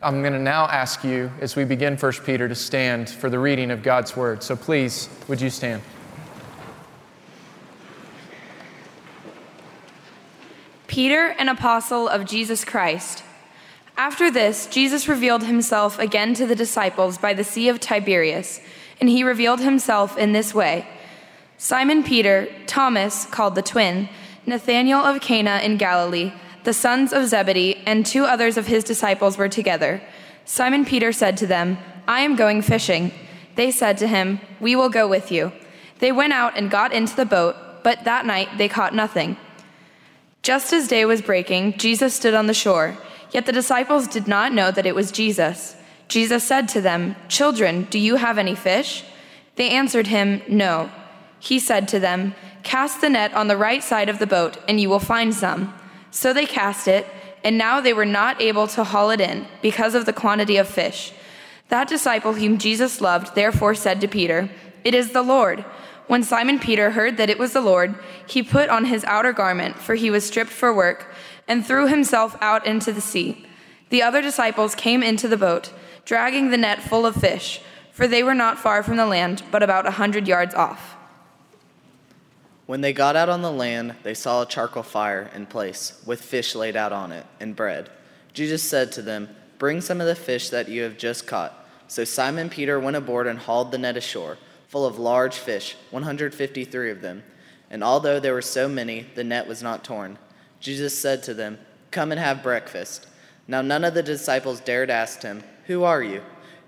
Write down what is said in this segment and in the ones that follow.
I'm going to now ask you, as we begin 1 Peter, to stand for the reading of God's Word. So please, would you stand? Peter, an apostle of Jesus Christ. After this, Jesus revealed himself again to the disciples by the Sea of Tiberias, and he revealed himself in this way Simon Peter, Thomas, called the twin, Nathanael of Cana in Galilee, the sons of Zebedee, and two others of his disciples were together. Simon Peter said to them, I am going fishing. They said to him, We will go with you. They went out and got into the boat, but that night they caught nothing. Just as day was breaking, Jesus stood on the shore, yet the disciples did not know that it was Jesus. Jesus said to them, Children, do you have any fish? They answered him, No. He said to them, Cast the net on the right side of the boat, and you will find some. So they cast it, and now they were not able to haul it in because of the quantity of fish. That disciple whom Jesus loved therefore said to Peter, It is the Lord. When Simon Peter heard that it was the Lord, he put on his outer garment, for he was stripped for work, and threw himself out into the sea. The other disciples came into the boat, dragging the net full of fish, for they were not far from the land, but about a hundred yards off. When they got out on the land, they saw a charcoal fire in place, with fish laid out on it, and bread. Jesus said to them, Bring some of the fish that you have just caught. So Simon Peter went aboard and hauled the net ashore, full of large fish, 153 of them. And although there were so many, the net was not torn. Jesus said to them, Come and have breakfast. Now none of the disciples dared ask him, Who are you?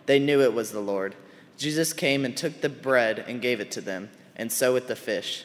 They knew it was the Lord. Jesus came and took the bread and gave it to them, and so with the fish.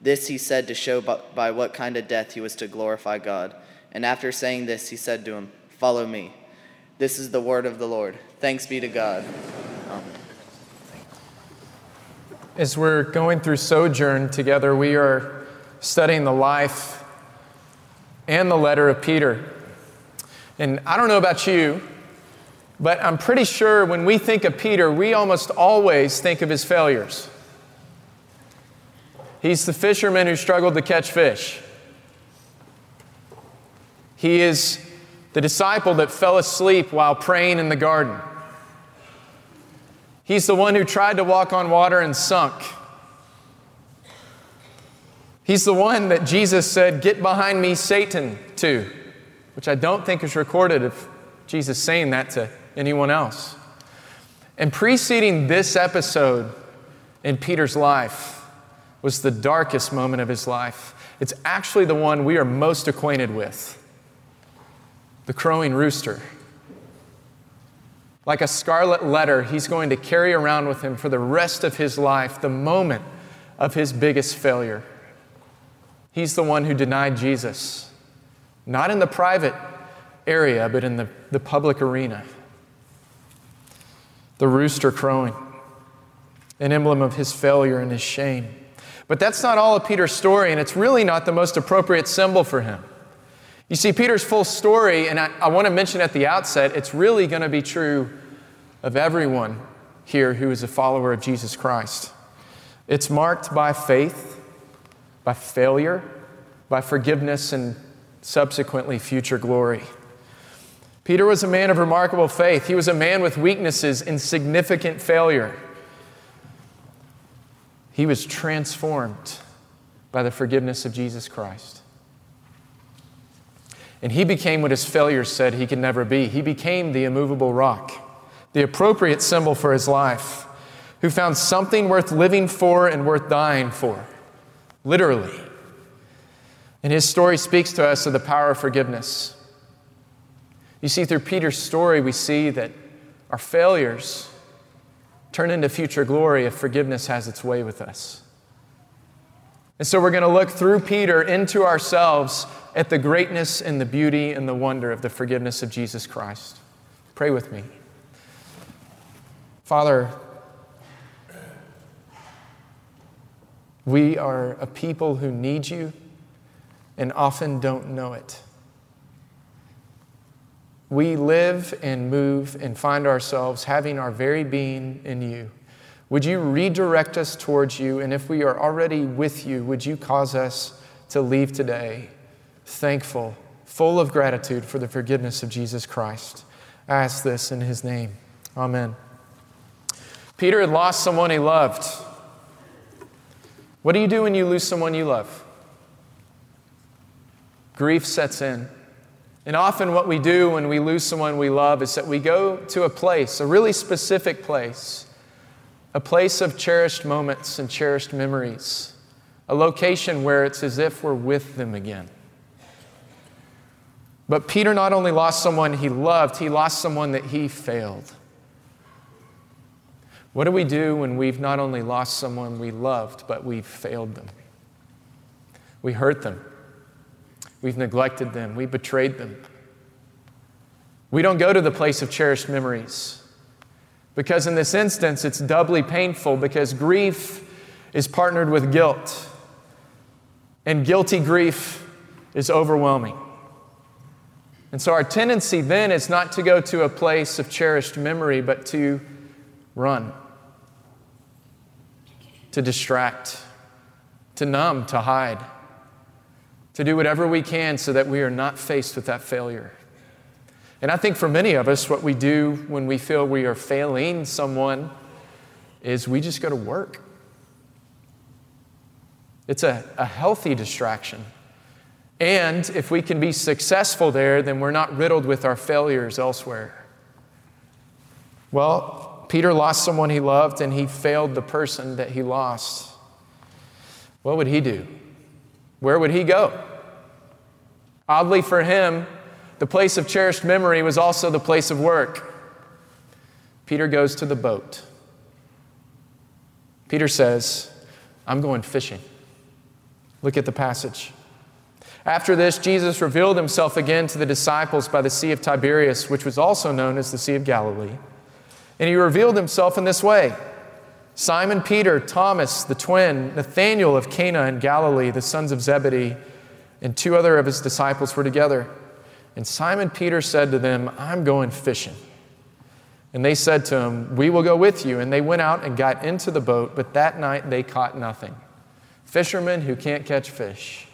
This he said to show by what kind of death he was to glorify God. And after saying this, he said to him, Follow me. This is the word of the Lord. Thanks be to God. Amen. As we're going through Sojourn together, we are studying the life and the letter of Peter. And I don't know about you, but I'm pretty sure when we think of Peter, we almost always think of his failures. He's the fisherman who struggled to catch fish. He is the disciple that fell asleep while praying in the garden. He's the one who tried to walk on water and sunk. He's the one that Jesus said, Get behind me, Satan, to, which I don't think is recorded of Jesus saying that to anyone else. And preceding this episode in Peter's life, was the darkest moment of his life. It's actually the one we are most acquainted with the crowing rooster. Like a scarlet letter, he's going to carry around with him for the rest of his life the moment of his biggest failure. He's the one who denied Jesus, not in the private area, but in the, the public arena. The rooster crowing, an emblem of his failure and his shame. But that's not all of Peter's story, and it's really not the most appropriate symbol for him. You see, Peter's full story, and I, I want to mention at the outset, it's really going to be true of everyone here who is a follower of Jesus Christ. It's marked by faith, by failure, by forgiveness, and subsequently future glory. Peter was a man of remarkable faith. He was a man with weaknesses and significant failure. He was transformed by the forgiveness of Jesus Christ. And he became what his failures said he could never be. He became the immovable rock, the appropriate symbol for his life. who found something worth living for and worth dying for, literally. And his story speaks to us of the power of forgiveness. You see, through Peter's story, we see that our failures turn into future glory if forgiveness has its way with us. And so we're going to look through Peter into ourselves at the greatness and the beauty and the wonder of the forgiveness of Jesus Christ. Pray with me. Father, we are a people who need you and often don't know it. We live and move and find ourselves having our very being in you. Would you redirect us towards you? And if we are already with you, would you cause us to leave today thankful, full of gratitude for the forgiveness of Jesus Christ? I ask this in his name. Amen. Peter had lost someone he loved. What do you do when you lose someone you love? Grief sets in. And often, what we do when we lose someone we love is that we go to a place, a really specific place, a place of cherished moments and cherished memories, a location where it's as if we're with them again. But Peter not only lost someone he loved, he lost someone that he failed. What do we do when we've not only lost someone we loved, but we've failed them? We hurt them. We've neglected them. We betrayed them. We don't go to the place of cherished memories. Because in this instance, it's doubly painful because grief is partnered with guilt. And guilty grief is overwhelming. And so our tendency then is not to go to a place of cherished memory, but to run, to distract, to numb, to hide to do whatever we can so that we are not faced with that failure. And I think for many of us, what we do when we feel we are failing someone is we just go to work. It's a, a healthy distraction. And if we can be successful there, then we're not riddled with our failures elsewhere. Well, Peter lost someone he loved and he failed the person that he lost. What would he do? Where would he go? Oddly for him, the place of cherished memory was also the place of work. Peter goes to the boat. Peter says, I'm going fishing. Look at the passage. After this, Jesus revealed himself again to the disciples by the Sea of Tiberias, which was also known as the Sea of Galilee. And he revealed himself in this way Simon Peter, Thomas, the twin, Nathanael of Cana in Galilee, the sons of Zebedee, and two other of his disciples were together. And Simon Peter said to them, I'm going fishing. And they said to him, We will go with you. And they went out and got into the boat, but that night they caught nothing. Fishermen who can't catch fish.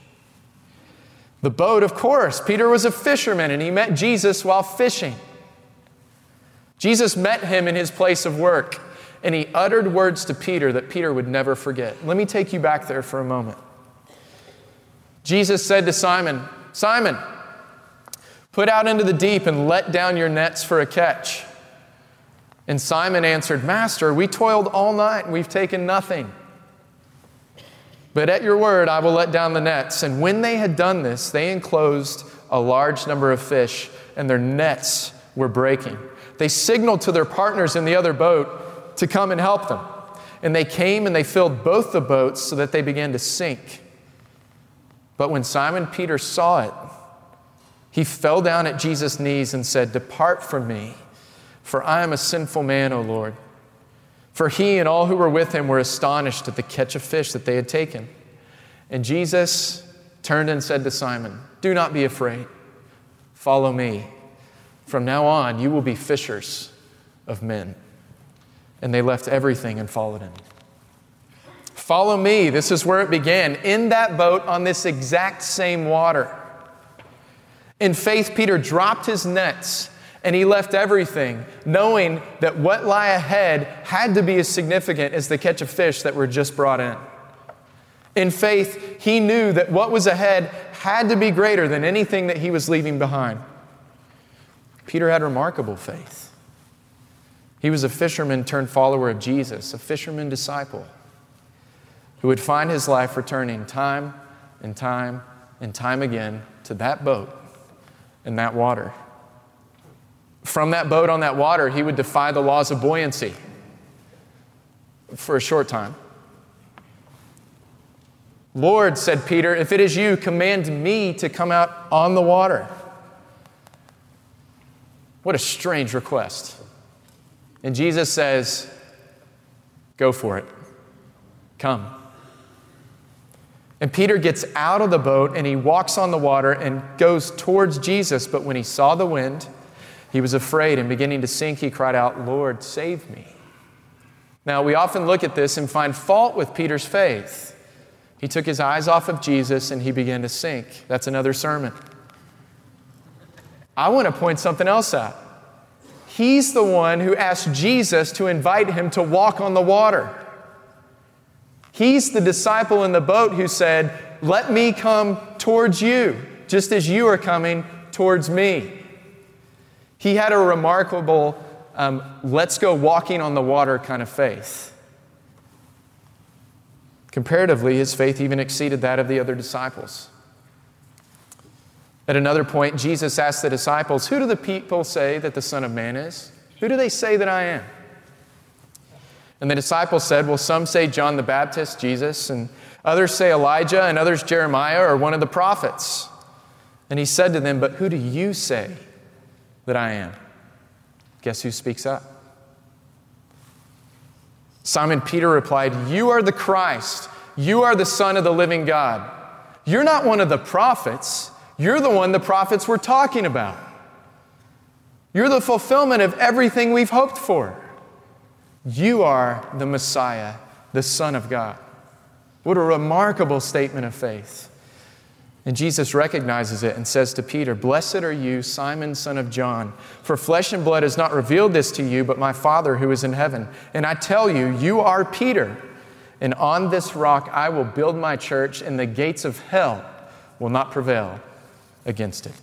The boat, of course. Peter was a fisherman and he met Jesus while fishing. Jesus met him in his place of work and he uttered words to Peter that Peter would never forget. Let me take you back there for a moment. Jesus said to Simon, Simon, put out into the deep and let down your nets for a catch. And Simon answered, Master, we toiled all night and we've taken nothing. But at your word, I will let down the nets. And when they had done this, they enclosed a large number of fish, and their nets were breaking. They signaled to their partners in the other boat to come and help them. And they came and they filled both the boats so that they began to sink. But when Simon Peter saw it, he fell down at Jesus' knees and said, Depart from me, for I am a sinful man, O Lord. For he and all who were with him were astonished at the catch of fish that they had taken. And Jesus turned and said to Simon, Do not be afraid. Follow me. From now on, you will be fishers of men and they left everything and followed him. Follow me. This is where it began. In that boat on this exact same water. In faith, Peter dropped his nets and he left everything, knowing that what lay ahead had to be as significant as the catch of fish that were just brought in. In faith, he knew that what was ahead had to be greater than anything that he was leaving behind. Peter had remarkable faith. He was a fisherman turned follower of Jesus, a fisherman disciple who would find his life returning time and time and time again to that boat and that water. From that boat on that water, he would defy the laws of buoyancy for a short time. Lord, said Peter, if it is you, command me to come out on the water. What a strange request. And Jesus says, Go for it. Come. And Peter gets out of the boat and he walks on the water and goes towards Jesus. But when he saw the wind, he was afraid and beginning to sink, he cried out, Lord, save me. Now, we often look at this and find fault with Peter's faith. He took his eyes off of Jesus and he began to sink. That's another sermon. I want to point something else out. He's the one who asked Jesus to invite him to walk on the water. He's the disciple in the boat who said, Let me come towards you, just as you are coming towards me. He had a remarkable, um, let's go walking on the water kind of faith. Comparatively, his faith even exceeded that of the other disciples. At another point, Jesus asked the disciples, Who do the people say that the Son of Man is? Who do they say that I am? And the disciples said, Well, some say John the Baptist, Jesus, and others say Elijah, and others Jeremiah or one of the prophets. And he said to them, But who do you say that I am? Guess who speaks up? Simon Peter replied, You are the Christ. You are the Son of the living God. You're not one of the prophets. You're the one the prophets were talking about. You're the fulfillment of everything we've hoped for. You are the Messiah, the Son of God. What a remarkable statement of faith. And Jesus recognizes it and says to Peter, Blessed are you, Simon, son of John, for flesh and blood has not revealed this to you, but my Father who is in heaven. And I tell you, you are Peter, and on this rock I will build my church, and the gates of hell will not prevail against it.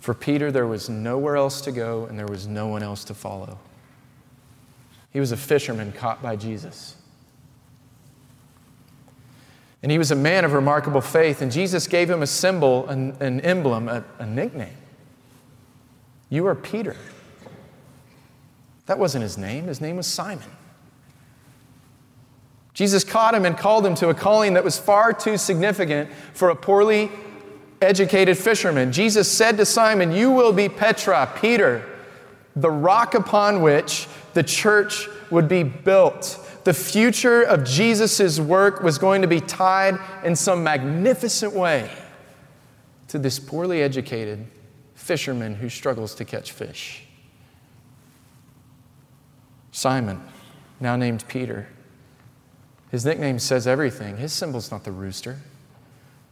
For Peter, there was nowhere else to go, and there was no one else to follow. He was a fisherman caught by Jesus. And he was a man of remarkable faith, and Jesus gave him a symbol, an, an emblem, a, a nickname. You are Peter. That wasn't his name, his name was Simon. Jesus caught him and called him to a calling that was far too significant for a poorly educated fisherman. Jesus said to Simon, You will be Petra, Peter, the rock upon which the church would be built. The future of Jesus' work was going to be tied in some magnificent way to this poorly educated fisherman who struggles to catch fish. Simon, now named Peter. His nickname says everything. His symbol's not the rooster,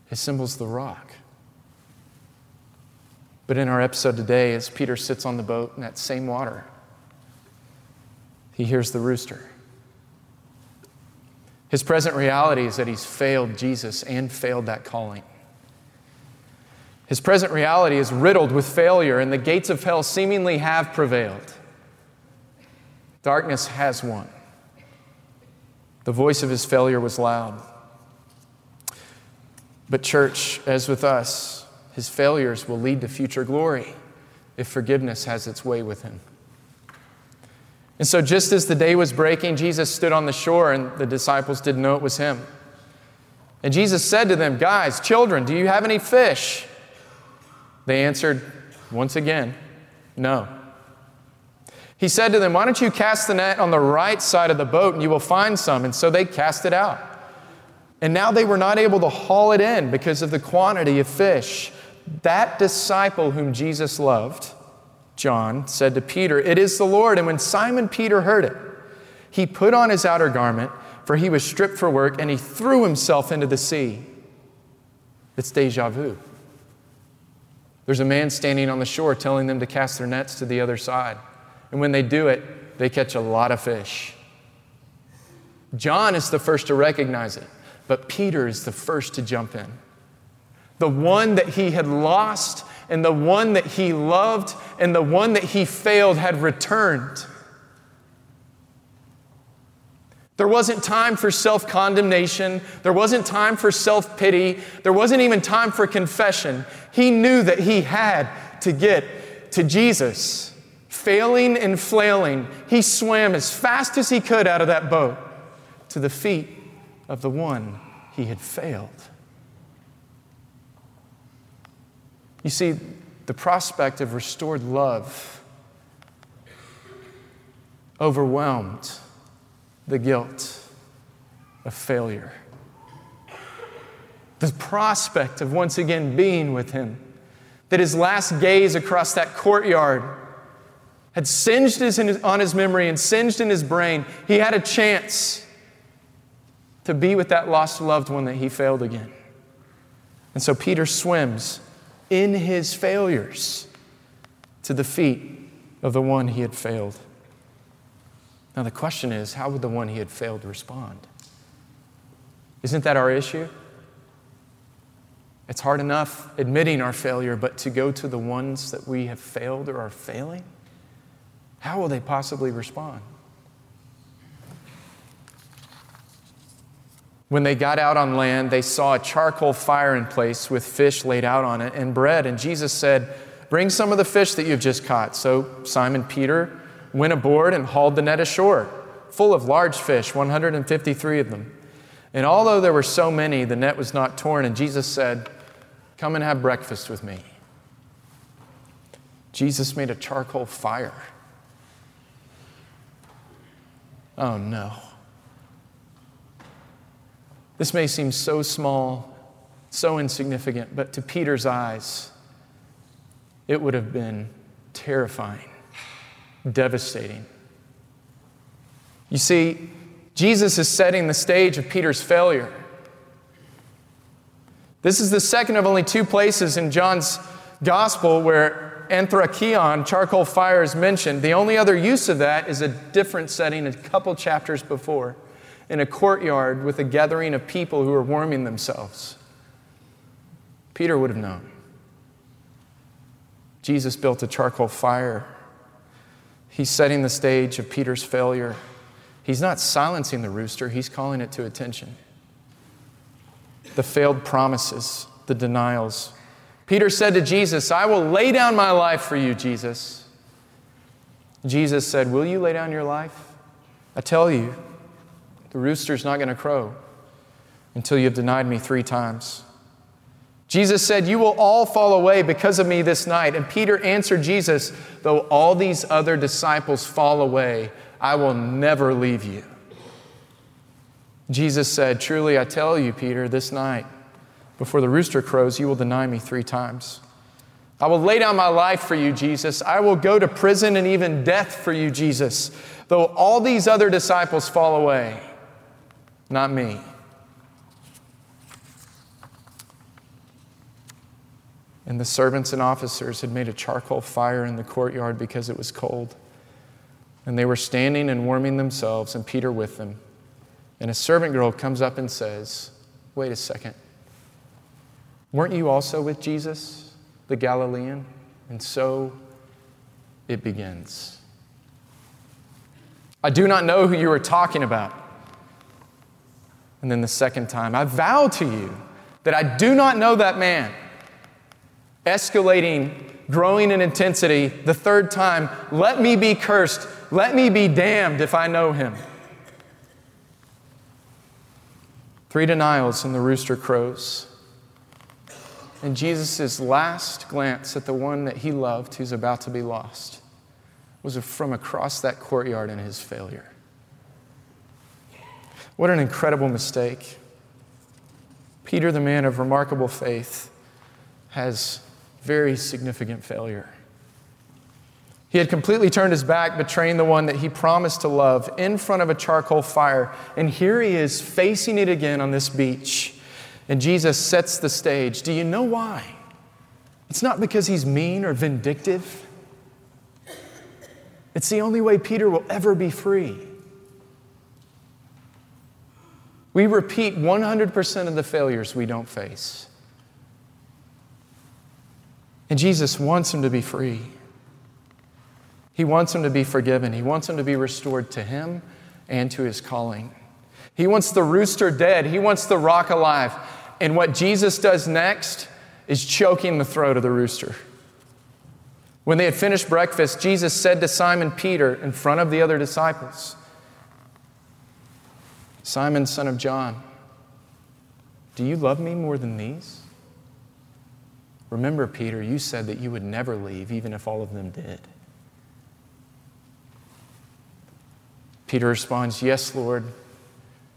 his symbol's the rock. But in our episode today, as Peter sits on the boat in that same water, he hears the rooster. His present reality is that he's failed Jesus and failed that calling. His present reality is riddled with failure, and the gates of hell seemingly have prevailed. Darkness has won. The voice of his failure was loud. But, church, as with us, his failures will lead to future glory if forgiveness has its way with him. And so, just as the day was breaking, Jesus stood on the shore, and the disciples didn't know it was him. And Jesus said to them, Guys, children, do you have any fish? They answered once again, No. He said to them, Why don't you cast the net on the right side of the boat and you will find some? And so they cast it out. And now they were not able to haul it in because of the quantity of fish. That disciple whom Jesus loved, John, said to Peter, It is the Lord. And when Simon Peter heard it, he put on his outer garment, for he was stripped for work, and he threw himself into the sea. It's deja vu. There's a man standing on the shore telling them to cast their nets to the other side. And when they do it, they catch a lot of fish. John is the first to recognize it, but Peter is the first to jump in the one that he had lost and the one that he loved and the one that he failed had returned. There wasn't time for self condemnation. There wasn't time for self pity. There wasn't even time for confession. He knew that he had to get to Jesus. Failing and flailing, he swam as fast as he could out of that boat to the feet of the one he had failed. You see, the prospect of restored love overwhelmed the guilt of failure. The prospect of once again being with him, that his last gaze across that courtyard had singed his, on his memory and singed in his brain. He had a chance to be with that lost loved one that he failed again. And so Peter swims in his failures to the feet of the one he had failed. Now, the question is how would the one he had failed respond? Isn't that our issue? It's hard enough admitting our failure, but to go to the ones that we have failed or are failing, how will they possibly respond? When they got out on land, they saw a charcoal fire in place with fish laid out on it and bread. And Jesus said, Bring some of the fish that you've just caught. So Simon Peter went aboard and hauled the net ashore, full of large fish, 153 of them. And although there were so many, the net was not torn, and Jesus said, Come and have breakfast with me. Jesus made a charcoal fire. Oh no. This may seem so small, so insignificant, but to Peter's eyes, it would have been terrifying devastating. You see, Jesus is setting the stage of Peter's failure. This is the second of only two places in John's gospel where anthrakion, charcoal fire, is mentioned. The only other use of that is a different setting a couple chapters before, in a courtyard with a gathering of people who are warming themselves. Peter would have known. Jesus built a charcoal fire He's setting the stage of Peter's failure. He's not silencing the rooster, he's calling it to attention. The failed promises, the denials. Peter said to Jesus, I will lay down my life for you, Jesus. Jesus said, Will you lay down your life? I tell you, the rooster's not going to crow until you've denied me three times. Jesus said, You will all fall away because of me this night. And Peter answered Jesus, Though all these other disciples fall away, I will never leave you. Jesus said, Truly I tell you, Peter, this night, before the rooster crows, you will deny me three times. I will lay down my life for you, Jesus. I will go to prison and even death for you, Jesus. Though all these other disciples fall away, not me. And the servants and officers had made a charcoal fire in the courtyard because it was cold. And they were standing and warming themselves, and Peter with them. And a servant girl comes up and says, Wait a second. Weren't you also with Jesus, the Galilean? And so it begins. I do not know who you are talking about. And then the second time, I vow to you that I do not know that man escalating, growing in intensity. The third time, let me be cursed, let me be damned if I know him. Three denials, and the rooster crows. And Jesus' last glance at the one that he loved who's about to be lost was from across that courtyard in his failure. What an incredible mistake. Peter, the man of remarkable faith, has very significant failure. He had completely turned his back, betraying the one that he promised to love in front of a charcoal fire. And here he is facing it again on this beach. And Jesus sets the stage. Do you know why? It's not because he's mean or vindictive. It's the only way Peter will ever be free. We repeat 100% of the failures we don't face. And Jesus wants him to be free. He wants him to be forgiven. He wants him to be restored to him and to his calling. He wants the rooster dead. He wants the rock alive. And what Jesus does next is choking the throat of the rooster. When they had finished breakfast, Jesus said to Simon Peter in front of the other disciples, Simon, son of John, do you love me more than these? Remember, Peter, you said that you would never leave, even if all of them did. Peter responds, Yes, Lord,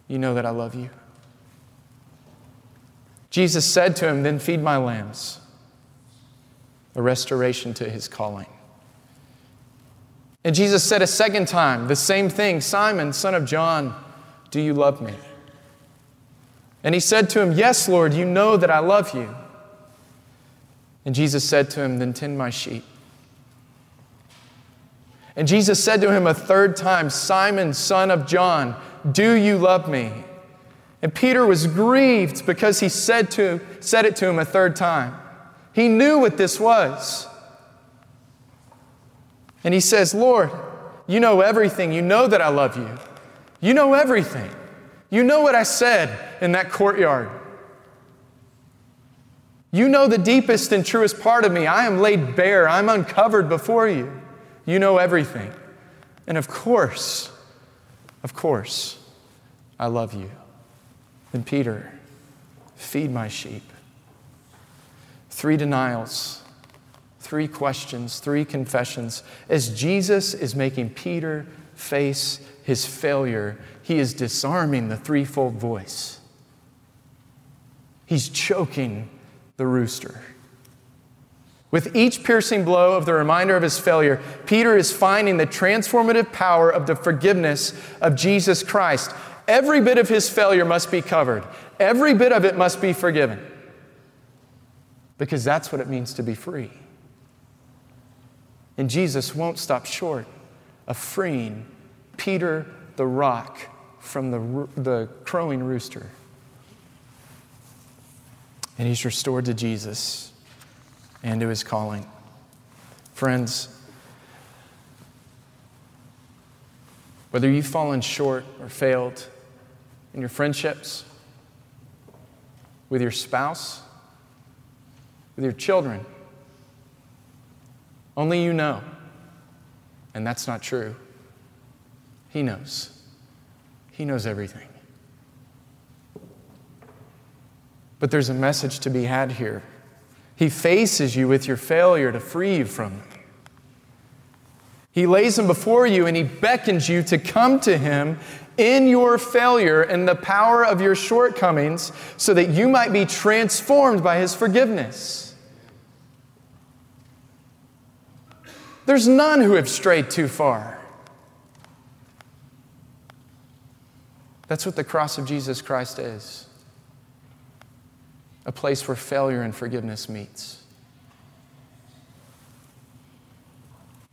you know that I love you. Jesus said to him, Then feed my lambs, a restoration to his calling. And Jesus said a second time the same thing Simon, son of John, do you love me? And he said to him, Yes, Lord, you know that I love you. And Jesus said to him, Then tend my sheep. And Jesus said to him a third time, Simon, son of John, do you love me? And Peter was grieved because he said, to, said it to him a third time. He knew what this was. And he says, Lord, you know everything. You know that I love you. You know everything. You know what I said in that courtyard. You know the deepest and truest part of me. I am laid bare, I'm uncovered before you. You know everything. And of course, of course, I love you. Then Peter, feed my sheep. Three denials, three questions, three confessions. As Jesus is making Peter face his failure, he is disarming the threefold voice. He's choking the rooster. With each piercing blow of the reminder of his failure, Peter is finding the transformative power of the forgiveness of Jesus Christ. Every bit of his failure must be covered, every bit of it must be forgiven. Because that's what it means to be free. And Jesus won't stop short of freeing Peter the rock from the, the crowing rooster. And he's restored to Jesus and to his calling. Friends, whether you've fallen short or failed in your friendships, with your spouse, with your children, only you know. And that's not true. He knows. He knows everything. But there's a message to be had here he faces you with your failure to free you from them. He lays them before you and he beckons you to come to him in your failure and the power of your shortcomings so that you might be transformed by his forgiveness. There's none who have strayed too far. That's what the cross of Jesus Christ is a place where failure and forgiveness meets.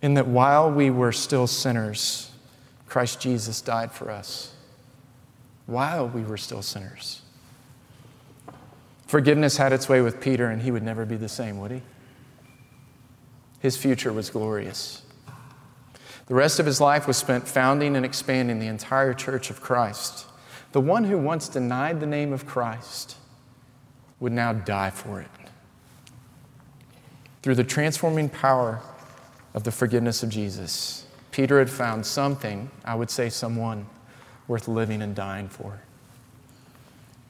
In that while we were still sinners, Christ Jesus died for us. While we were still sinners. Forgiveness had its way with Peter, and he would never be the same, would he? His future was glorious. The rest of his life was spent founding and expanding the entire church of Christ. The one who once denied the name of Christ would now die for it. Through the transforming power of the forgiveness of Jesus, Peter had found something, I would say someone, worth living and dying for.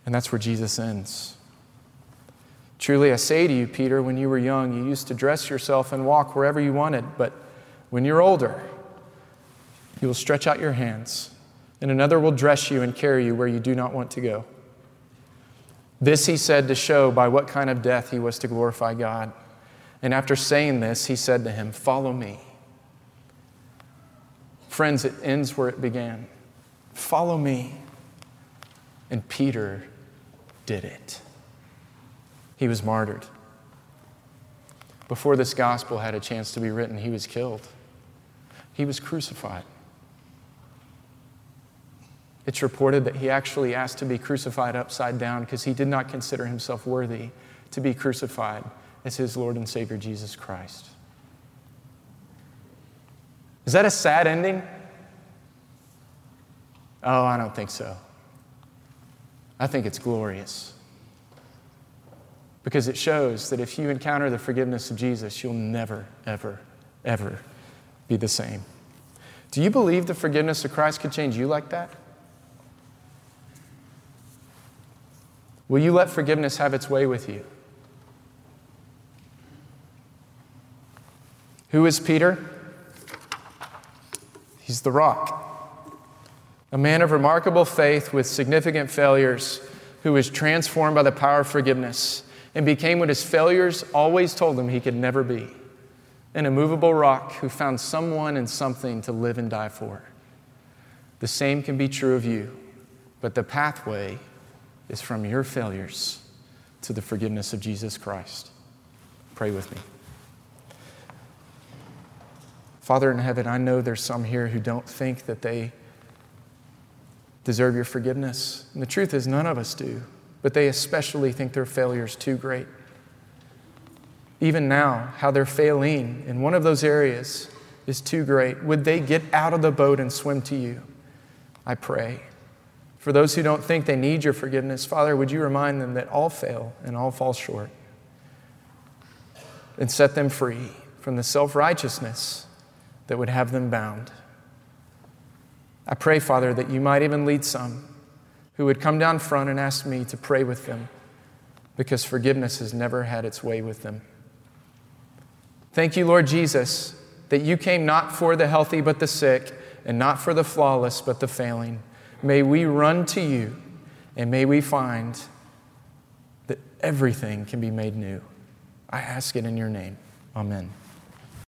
And that's where Jesus ends. Truly, I say to you, Peter, when you were young, you used to dress yourself and walk wherever you wanted, but when you're older, you will stretch out your hands, and another will dress you and carry you where you do not want to go. This he said to show by what kind of death he was to glorify God. And after saying this, he said to him, Follow me. Friends, it ends where it began. Follow me. And Peter did it. He was martyred. Before this gospel had a chance to be written, he was killed. He was crucified. It's reported that he actually asked to be crucified upside down because he did not consider himself worthy to be crucified as his Lord and Savior, Jesus Christ. Is that a sad ending? Oh, I don't think so. I think it's glorious. Because it shows that if you encounter the forgiveness of Jesus, you'll never, ever, ever be the same. Do you believe the forgiveness of Christ could change you like that? Will you let forgiveness have its way with you? Who is Peter? He's the rock. A man of remarkable faith with significant failures who was transformed by the power of forgiveness and became what his failures always told him he could never be an immovable rock who found someone and something to live and die for. The same can be true of you, but the pathway is from your failures to the forgiveness of Jesus Christ. Pray with me. Father in heaven, I know there's some here who don't think that they deserve your forgiveness. And the truth is, none of us do, but they especially think their failure is too great. Even now, how they're failing in one of those areas is too great. Would they get out of the boat and swim to you? I pray. For those who don't think they need your forgiveness, Father, would you remind them that all fail and all fall short? And set them free from the self righteousness that would have them bound. I pray, Father, that you might even lead some who would come down front and ask me to pray with them because forgiveness has never had its way with them. Thank you, Lord Jesus, that you came not for the healthy but the sick, and not for the flawless but the failing. May we run to you, and may we find that everything can be made new. I ask it in your name. Amen.